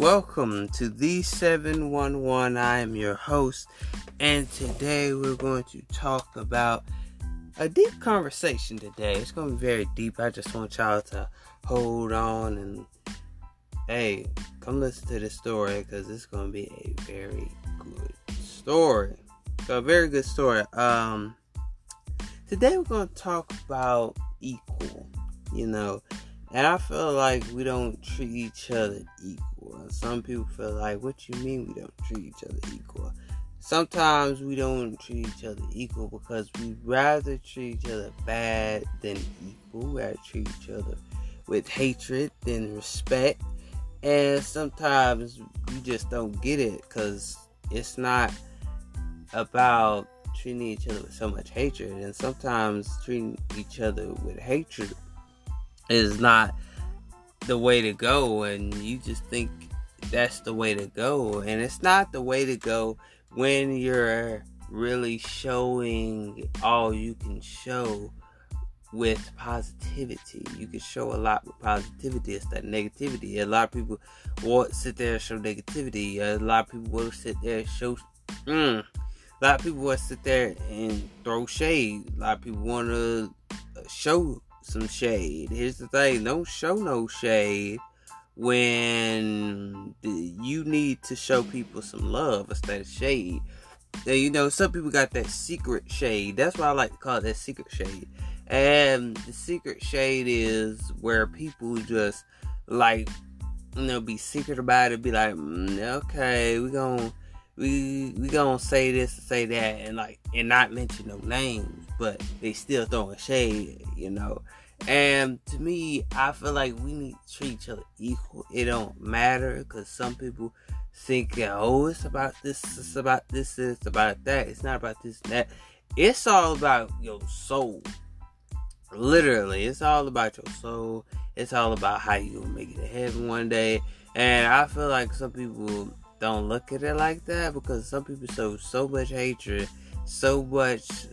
Welcome to the 711. I am your host, and today we're going to talk about a deep conversation today. It's going to be very deep. I just want y'all to hold on and hey, come listen to this story because it's going to be a very good story. So, a very good story. Um, today we're going to talk about equal, you know, and I feel like we don't treat each other equal some people feel like, what you mean we don't treat each other equal? Sometimes we don't treat each other equal because we rather treat each other bad than equal. We rather treat each other with hatred than respect. And sometimes you just don't get it because it's not about treating each other with so much hatred. And sometimes treating each other with hatred is not the way to go. And you just think that's the way to go. And it's not the way to go when you're really showing all you can show with positivity. You can show a lot with positivity. It's that negativity. A lot of people will sit there and show negativity. A lot of people will sit there and show. Mm, a lot of people will sit there and throw shade. A lot of people want to show some shade. Here's the thing: don't show no shade when you need to show people some love instead of shade. You know, some people got that secret shade. That's why I like to call it that secret shade. And the secret shade is where people just like, you know, be secret about it, be like, mm, okay, we gonna we we gonna say this and say that, and like, and not mention no names, but they still throwing shade, you know. And to me, I feel like we need to treat each other equal. It don't matter because some people think, oh, it's about this, it's about this, it's about that. It's not about this that. It's all about your soul. Literally, it's all about your soul. It's all about how you make it to heaven one day. And I feel like some people don't look at it like that because some people show so much hatred, so much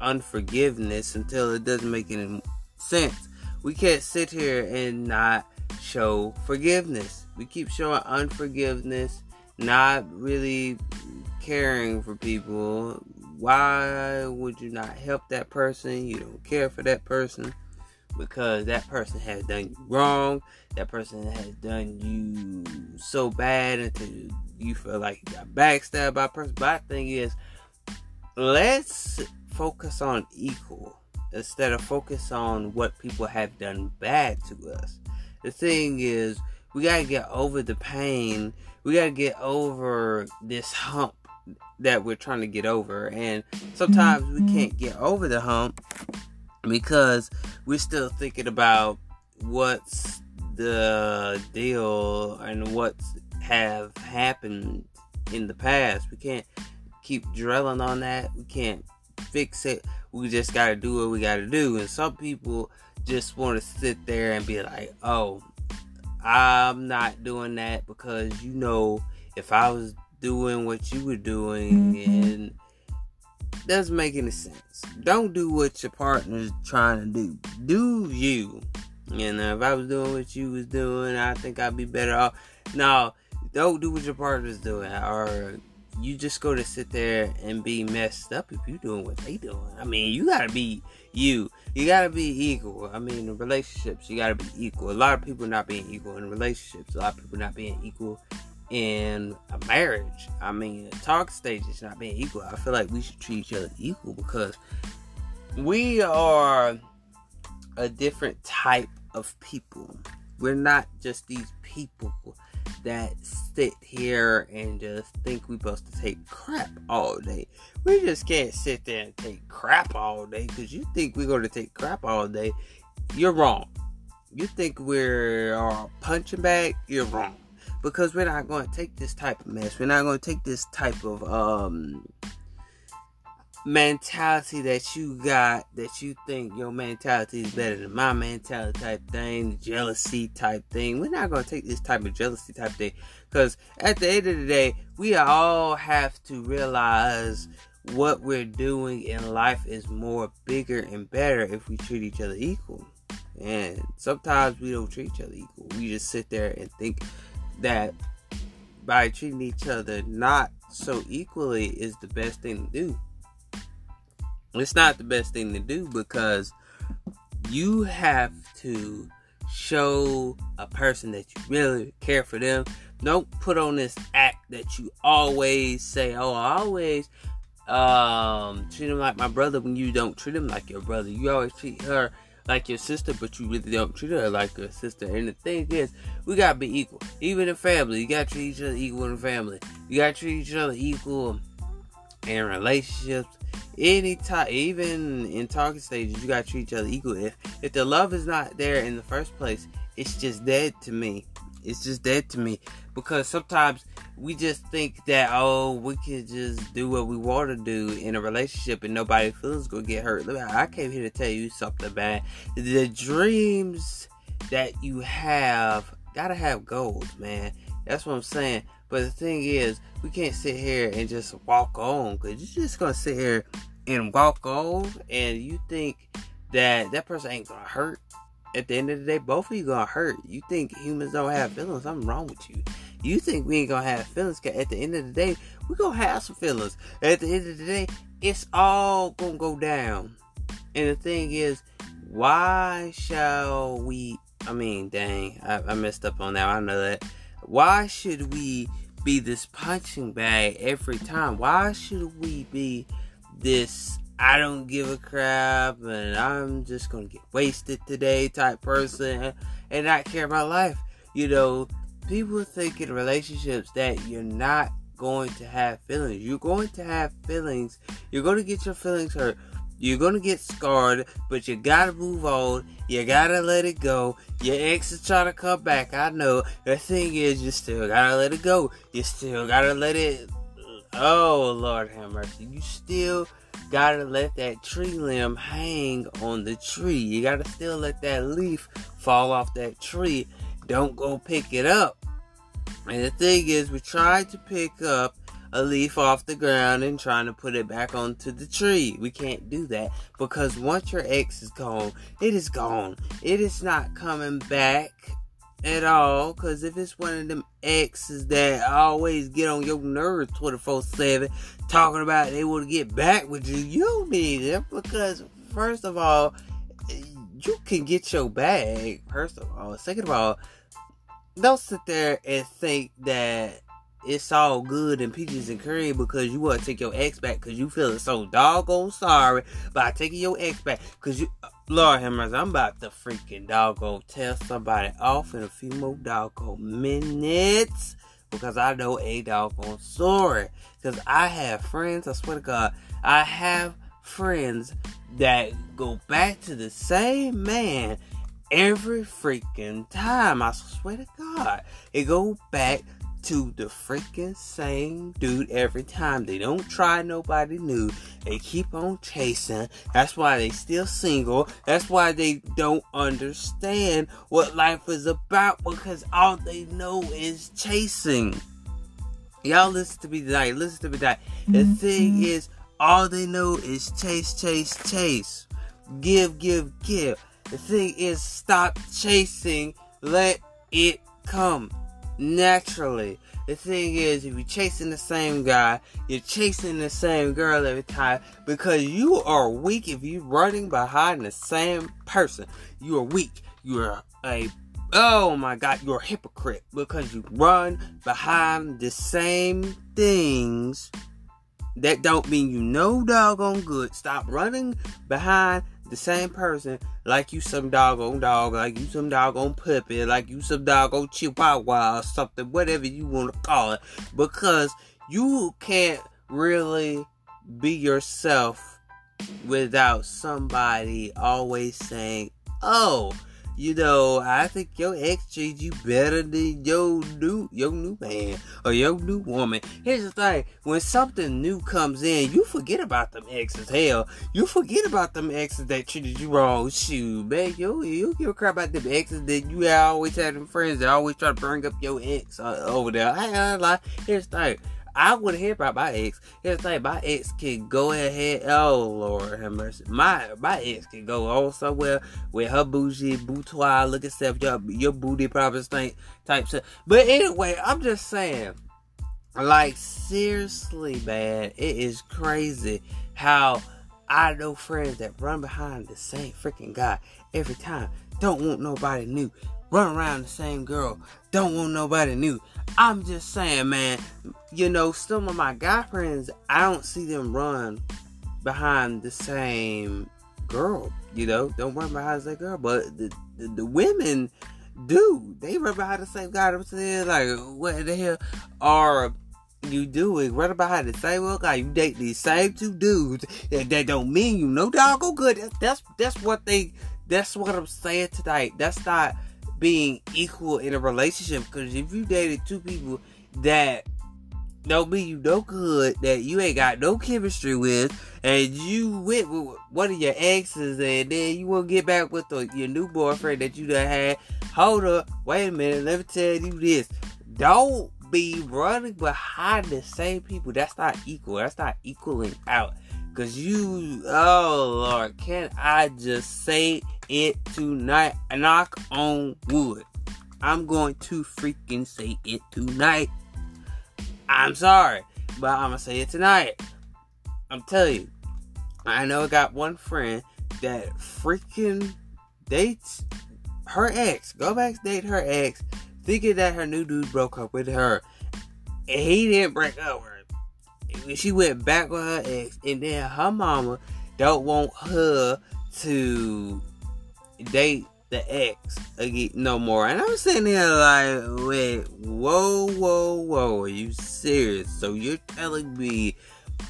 unforgiveness until it doesn't make any sense. We can't sit here and not show forgiveness. We keep showing unforgiveness, not really caring for people. Why would you not help that person? You don't care for that person because that person has done you wrong. That person has done you so bad until you feel like you got backstabbed by a person. But the thing is, let's focus on equal instead of focus on what people have done bad to us. The thing is, we gotta get over the pain. We gotta get over this hump that we're trying to get over. And sometimes we mm-hmm. can't get over the hump because we're still thinking about what's the deal and what's have happened in the past. We can't keep drilling on that. We can't fix it. We just got to do what we got to do. And some people just want to sit there and be like, oh, I'm not doing that because you know, if I was doing what you were doing mm-hmm. and doesn't make any sense. Don't do what your partner's trying to do. Do you. You know, if I was doing what you was doing, I think I'd be better off. No, don't do what your partner's doing or you just go to sit there and be messed up if you're doing what they doing. I mean, you gotta be you. You gotta be equal. I mean, in relationships, you gotta be equal. A lot of people not being equal in relationships. A lot of people not being equal in a marriage. I mean, talk stages not being equal. I feel like we should treat each other equal because we are a different type of people. We're not just these people that sit here and just think we're supposed to take crap all day. We just can't sit there and take crap all day because you think we're going to take crap all day. You're wrong. You think we're a punching bag? You're wrong. Because we're not going to take this type of mess. We're not going to take this type of um mentality that you got that you think your mentality is better than my mentality type thing, jealousy type thing. We're not gonna take this type of jealousy type thing because at the end of the day, we all have to realize what we're doing in life is more bigger and better if we treat each other equal. And sometimes we don't treat each other equal. We just sit there and think that by treating each other not so equally is the best thing to do. It's not the best thing to do because you have to show a person that you really care for them. Don't put on this act that you always say, "Oh, I always um, treat him like my brother." When you don't treat him like your brother, you always treat her like your sister, but you really don't treat her like your sister. And the thing is, we gotta be equal, even in family. You gotta treat each other equal in family. You gotta treat each other equal in relationships any time, even in talking stages, you gotta treat each other equal. If if the love is not there in the first place, it's just dead to me. It's just dead to me because sometimes we just think that oh we can just do what we want to do in a relationship and nobody feels gonna get hurt. Look, I came here to tell you something, man. The dreams that you have gotta have goals, man. That's what I'm saying. But the thing is, we can't sit here and just walk on because you're just gonna sit here and walk on, and you think that that person ain't gonna hurt. At the end of the day, both of you gonna hurt. You think humans don't have feelings? Something wrong with you. You think we ain't gonna have feelings? Cause at the end of the day, we gonna have some feelings. At the end of the day, it's all gonna go down. And the thing is, why shall we? I mean, dang, I, I messed up on that. I know that. Why should we be this punching bag every time? Why should we be this I don't give a crap and I'm just gonna get wasted today type person and not care about life? You know, people think in relationships that you're not going to have feelings. You're going to have feelings. You're going to get your feelings hurt. You're gonna get scarred, but you gotta move on. You gotta let it go. Your ex is trying to come back. I know. The thing is, you still gotta let it go. You still gotta let it. Oh Lord have mercy. You still gotta let that tree limb hang on the tree. You gotta still let that leaf fall off that tree. Don't go pick it up. And the thing is, we tried to pick up a leaf off the ground and trying to put it back onto the tree. We can't do that because once your ex is gone, it is gone. It is not coming back at all. Because if it's one of them exes that always get on your nerves 24 7 talking about they want to get back with you, you need them because, first of all, you can get your bag, first of all. Second of all, don't sit there and think that it's all good and peaches and cream because you want to take your ex back because you feeling so doggone sorry by taking your ex back because you uh, Lord have mercy, I'm about to freaking doggone tell somebody off in a few more doggone minutes because I know a doggone story. Because I have friends, I swear to God, I have friends that go back to the same man every freaking time. I swear to God, it go back to the freaking same dude every time. They don't try nobody new. They keep on chasing. That's why they still single. That's why they don't understand what life is about because all they know is chasing. Y'all listen to me tonight. Listen to me tonight. The mm-hmm. thing is, all they know is chase, chase, chase. Give, give, give. The thing is, stop chasing. Let it come naturally. The thing is, if you're chasing the same guy, you're chasing the same girl every time because you are weak if you're running behind the same person. You are weak. You're a oh my god, you're a hypocrite because you run behind the same things that don't mean you know doggone good. Stop running behind the same person like you some doggone dog, like you some doggone puppy, like you some dog doggone chihuahua or something, whatever you want to call it, because you can't really be yourself without somebody always saying, "Oh, you know, I think your ex treats you better than your new your new man or your new woman. Here's the thing: when something new comes in, you forget about them exes. Hell, you forget about them exes that treated you wrong. Shoot, man, you you give a crap about them exes that you always had them friends that always try to bring up your ex uh, over there. I ain't lie. Here's the thing: I wouldn't hear about my ex. Here's the thing, my ex can go ahead. Oh Lord have mercy. My my ex can go on somewhere with her bougie boudoir looking stuff. Your your booty probably stink type stuff. But anyway, I'm just saying. Like seriously, man, it is crazy how I know friends that run behind the same freaking guy every time. Don't want nobody new. Run around the same girl. Don't want nobody new. I'm just saying, man. You know, some of my guy friends, I don't see them run behind the same girl. You know, don't run behind the same girl. But the the, the women do. They run behind the same guy. I'm saying, like, what the hell are you doing? Run behind the same old guy. You date these same two dudes. That, that don't mean you no dog go good. That's that's what they. That's what I'm saying tonight. That's not being equal in a relationship. Because if you dated two people that don't mean you no good, that you ain't got no chemistry with, and you went with one of your exes, and then you to get back with the, your new boyfriend that you done had. Hold up, wait a minute, let me tell you this. Don't be running behind the same people. That's not equal. That's not equaling out. Cause you, oh Lord, can I just say it tonight? Knock on wood. I'm going to freaking say it tonight. I'm sorry, but I'm gonna say it tonight. I'm telling you, I know I got one friend that freaking dates her ex. Go back date her ex, thinking that her new dude broke up with her. And he didn't break up with her she went back with her ex, and then her mama don't want her to date the ex again no more. And I'm sitting here like, wait, whoa, whoa, whoa, are you serious? So you're telling me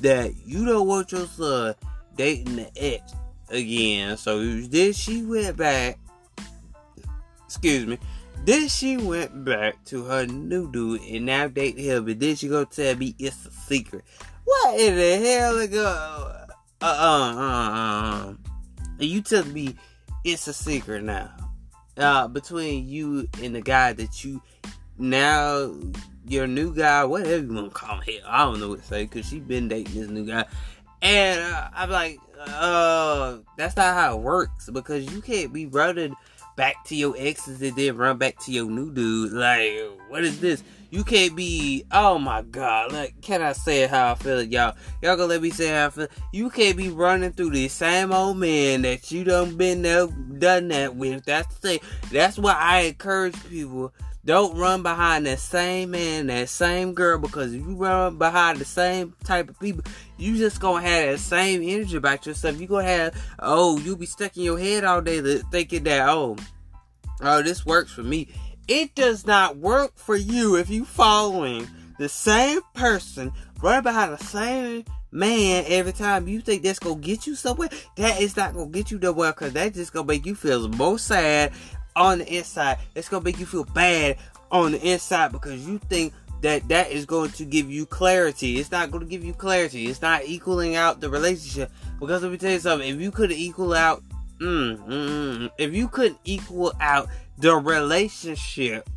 that you don't want your son dating the ex again? So then she went back. Excuse me. Then she went back to her new dude and now date him, but then she gonna tell me it's a secret. What in the hell is go? Uh uh uh uh. You tell me it's a secret now. Uh, between you and the guy that you now your new guy, whatever you want to call him. I don't know what to say because she been dating this new guy, and uh, I'm like, uh, that's not how it works because you can't be running back to your exes and then run back to your new dude. Like, what is this? You can't be, oh my god, like, can I say how I feel, y'all? Y'all gonna let me say how I feel? You can't be running through the same old man that you done been there, done that with. That's the thing. That's why I encourage people. Don't run behind that same man, that same girl, because if you run behind the same type of people, you just gonna have that same energy about yourself. You gonna have, oh, you be stuck in your head all day thinking that, oh, oh, this works for me. It does not work for you if you following the same person, running behind the same man every time. You think that's gonna get you somewhere? That is not gonna get you nowhere because that's just gonna make you feel more sad on the inside. It's gonna make you feel bad on the inside because you think that that is going to give you clarity. It's not going to give you clarity. It's not equaling out the relationship. Because let me tell you something. If you could equal out, mm, mm, mm if you couldn't equal out the relationship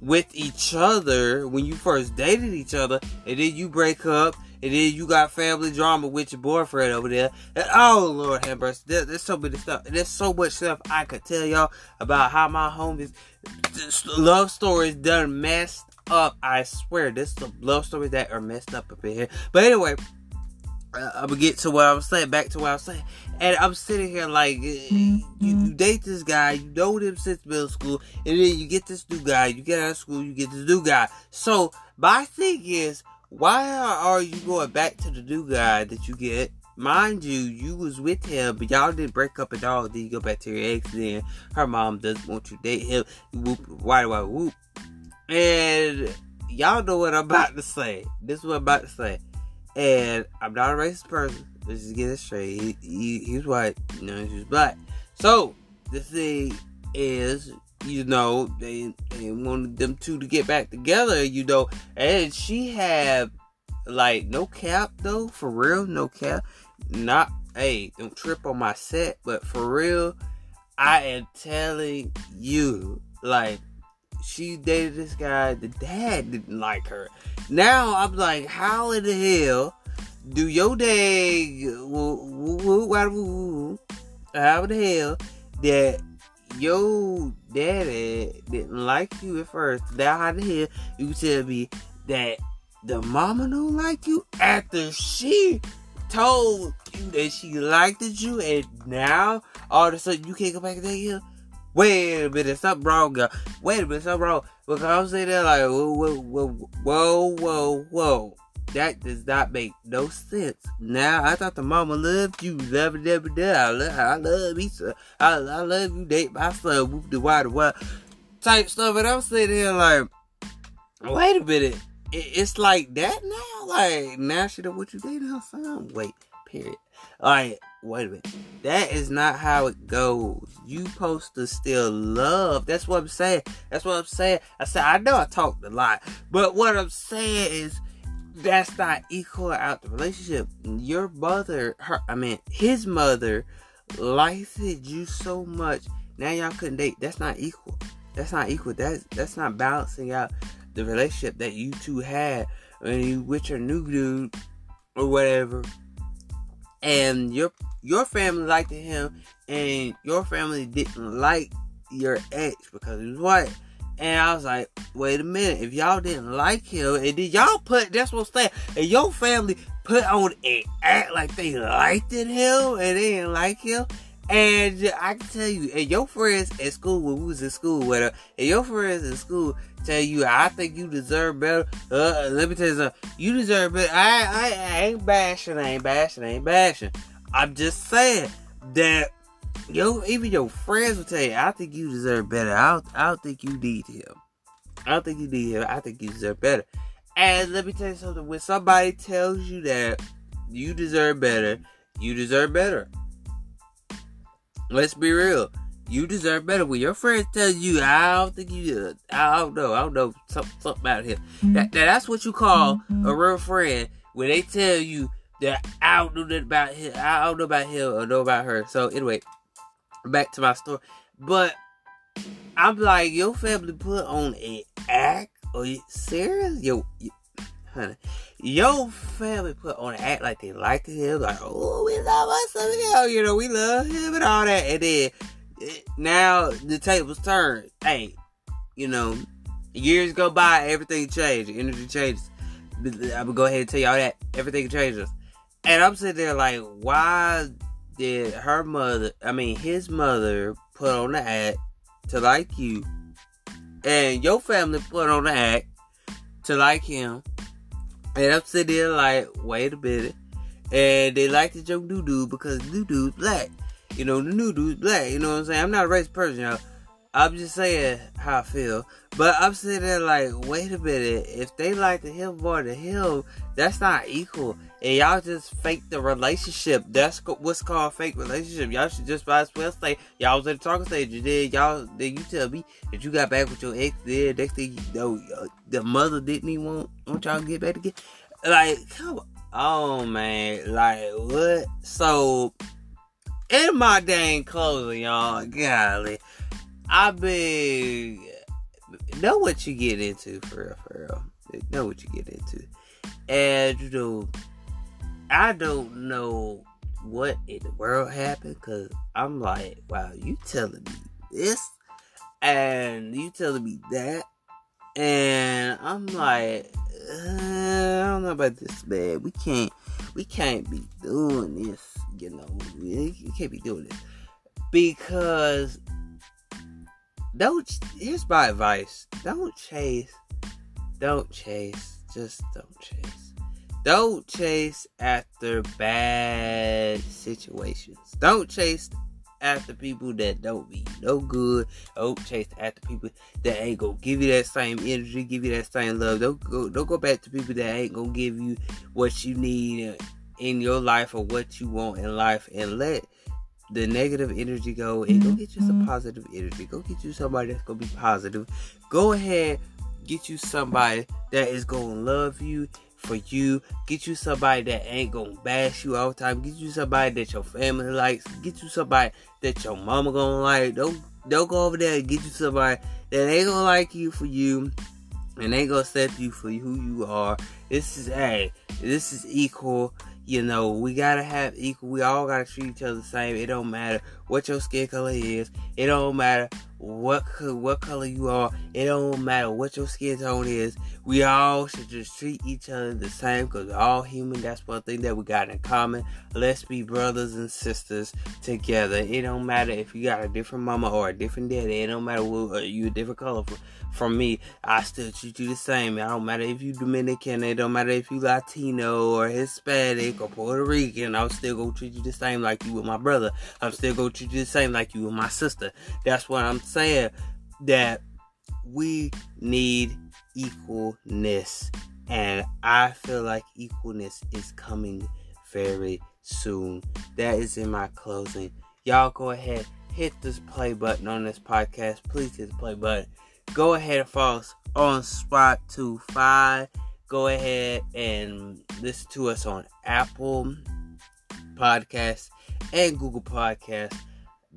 with each other when you first dated each other, and then you break up, and then you got family drama with your boyfriend over there. And, oh Lord have there, there's so many stuff. There's so much stuff I could tell y'all about how my homies love stories done messed up. I swear, there's some love stories that are messed up up in here. But anyway, uh, I'm gonna get to what I was saying. Back to what I was saying. And I'm sitting here like, you, you, date this guy, you know him since middle school, and then you get this new guy, you get out of school, you get this new guy. So, my thing is, why are you going back to the new guy that you get? Mind you, you was with him, but y'all didn't break up at all. Then you go back to your ex, then her mom doesn't want you to date him. Whoop, why do I whoop? And y'all know what I'm about to say. This is what I'm about to say. And I'm not a racist person. Let's just get it straight. He, he, he's white, you know, he's black. So, the thing is, you know, they, they wanted them two to get back together, you know, and she had, like, no cap, though, for real, no cap. Not, hey, don't trip on my set, but for real, I am telling you, like, she dated this guy. The dad didn't like her. Now I'm like, how in the hell do your dad, how the hell that your daddy didn't like you at first? Now how the hell you tell me that the mama don't like you after she told you that she liked you and now all of a sudden you can't go back date him? Wait a minute, something wrong, girl. Wait a minute, something wrong. Because I'm sitting there like, whoa, whoa, whoa, whoa, whoa, whoa. That does not make no sense. Now I thought the mama loved you, love it, love it, I love, I love you, I, I love you, date my son, move the water, what type stuff, and I'm sitting here like, wait a minute, it's like that now, like now she don't want you dating her son. Wait, period. Like, wait a minute, that is not how it goes. You supposed to still love. That's what I'm saying. That's what I'm saying. I said I know I talked a lot, but what I'm saying is that's not equal out the relationship. Your mother, her, I mean, his mother, liked you so much. Now y'all couldn't date. That's not equal. That's not equal. That's that's not balancing out the relationship that you two had when you with your new dude or whatever. And your your family liked him, and your family didn't like your ex because he was. And I was like, wait a minute, if y'all didn't like him, and then y'all put, that's what I'm saying, and your family put on and act like they liked him and they didn't like him. And I can tell you, and your friends at school, when we was in school with her, and your friends in school tell you, I think you deserve better. Uh, let me tell you something, you deserve better. I, I, I ain't bashing, I ain't bashing, I ain't bashing. I'm just saying that yo, even your friends will tell you, I think you deserve better. I don't, I don't think you need him. I don't think you need him. I think you deserve better. And let me tell you something. When somebody tells you that you deserve better, you deserve better. Let's be real. You deserve better. When your friends tell you, I don't think you, I don't know, I don't know something, something about him. That, that, that's what you call a real friend. When they tell you that I don't know nothing about him, I don't know about him or know about her. So anyway, back to my story. But I'm like, your family put on an act? Are you serious? Yo, yo honey, your family put on an act like they like him, like, oh, we love us you know, we love him and all that. And then eh, now the tables turn. Hey, you know, years go by, everything changes, energy changes. I'm gonna go ahead and tell y'all that everything changes. And I'm sitting there like, why did her mother, I mean, his mother, put on the act to like you, and your family put on the act to like him, and I'm sitting there like, wait a minute, and they like the joke doo doo because new dude's black. You know, the new dude's black. You know what I'm saying? I'm not a racist person, y'all. I'm just saying how I feel. But I'm sitting there like, wait a minute. If they like the him more than him, that's not equal. And y'all just fake the relationship. That's what's called fake relationship. Y'all should just might as well say y'all was at the talking stage. You did y'all? Then you tell me that you got back with your ex. Then next thing you know, uh, the mother didn't even want, want y'all to get back together. Like, come on. Oh man, like what? So in my dang closing, y'all, golly, I been know what you get into for real, for real. Know what you get into. And you know, I don't know what in the world happened because I'm like, wow, you telling me this and you telling me that, and I'm like, uh, I don't know about this, man. We can't, we can't be doing this. You know, we can't be doing this because don't here's my advice don't chase don't chase just don't chase don't chase after bad situations don't chase after people that don't be no good don't chase after people that ain't gonna give you that same energy give you that same love don't go don't go back to people that ain't gonna give you what you need in your life or what you want in life and let the negative energy go and go get you some mm-hmm. positive energy. Go get you somebody that's gonna be positive. Go ahead, get you somebody that is gonna love you for you. Get you somebody that ain't gonna bash you all the time. Get you somebody that your family likes. Get you somebody that your mama gonna like. Don't don't go over there and get you somebody that ain't gonna like you for you and ain't gonna accept you for who you are. This is hey, this is equal you know, we gotta have equal. We all gotta treat each other the same. It don't matter what your skin color is. It don't matter what what color you are. It don't matter what your skin tone is. We all should just treat each other the same because we're all human. That's one thing that we got in common. Let's be brothers and sisters together. It don't matter if you got a different mama or a different daddy. It don't matter what uh, you a different color from, from me. I still treat you the same. It don't matter if you Dominican. It don't matter if you Latino or Hispanic or Puerto Rican. I'm still gonna treat you the same like you with my brother. I'm still gonna treat you the same like you with my sister. That's what I'm saying that we need equalness. And I feel like equalness is coming very soon. That is in my closing. Y'all go ahead, hit this play button on this podcast. Please hit the play button. Go ahead and follow us on Spotify. Go ahead and listen to us on Apple Podcasts and Google Podcasts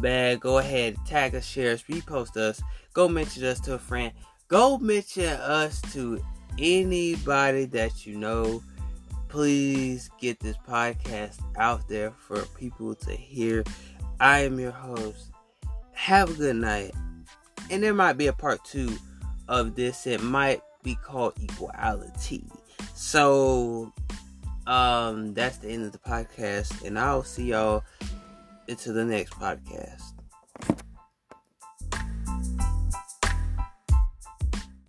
man, go ahead, tag us, share us, repost us, go mention us to a friend, go mention us to anybody that you know. Please get this podcast out there for people to hear. I am your host. Have a good night. And there might be a part two of this. It might be called equality. So um that's the end of the podcast and I'll see y'all into the next podcast.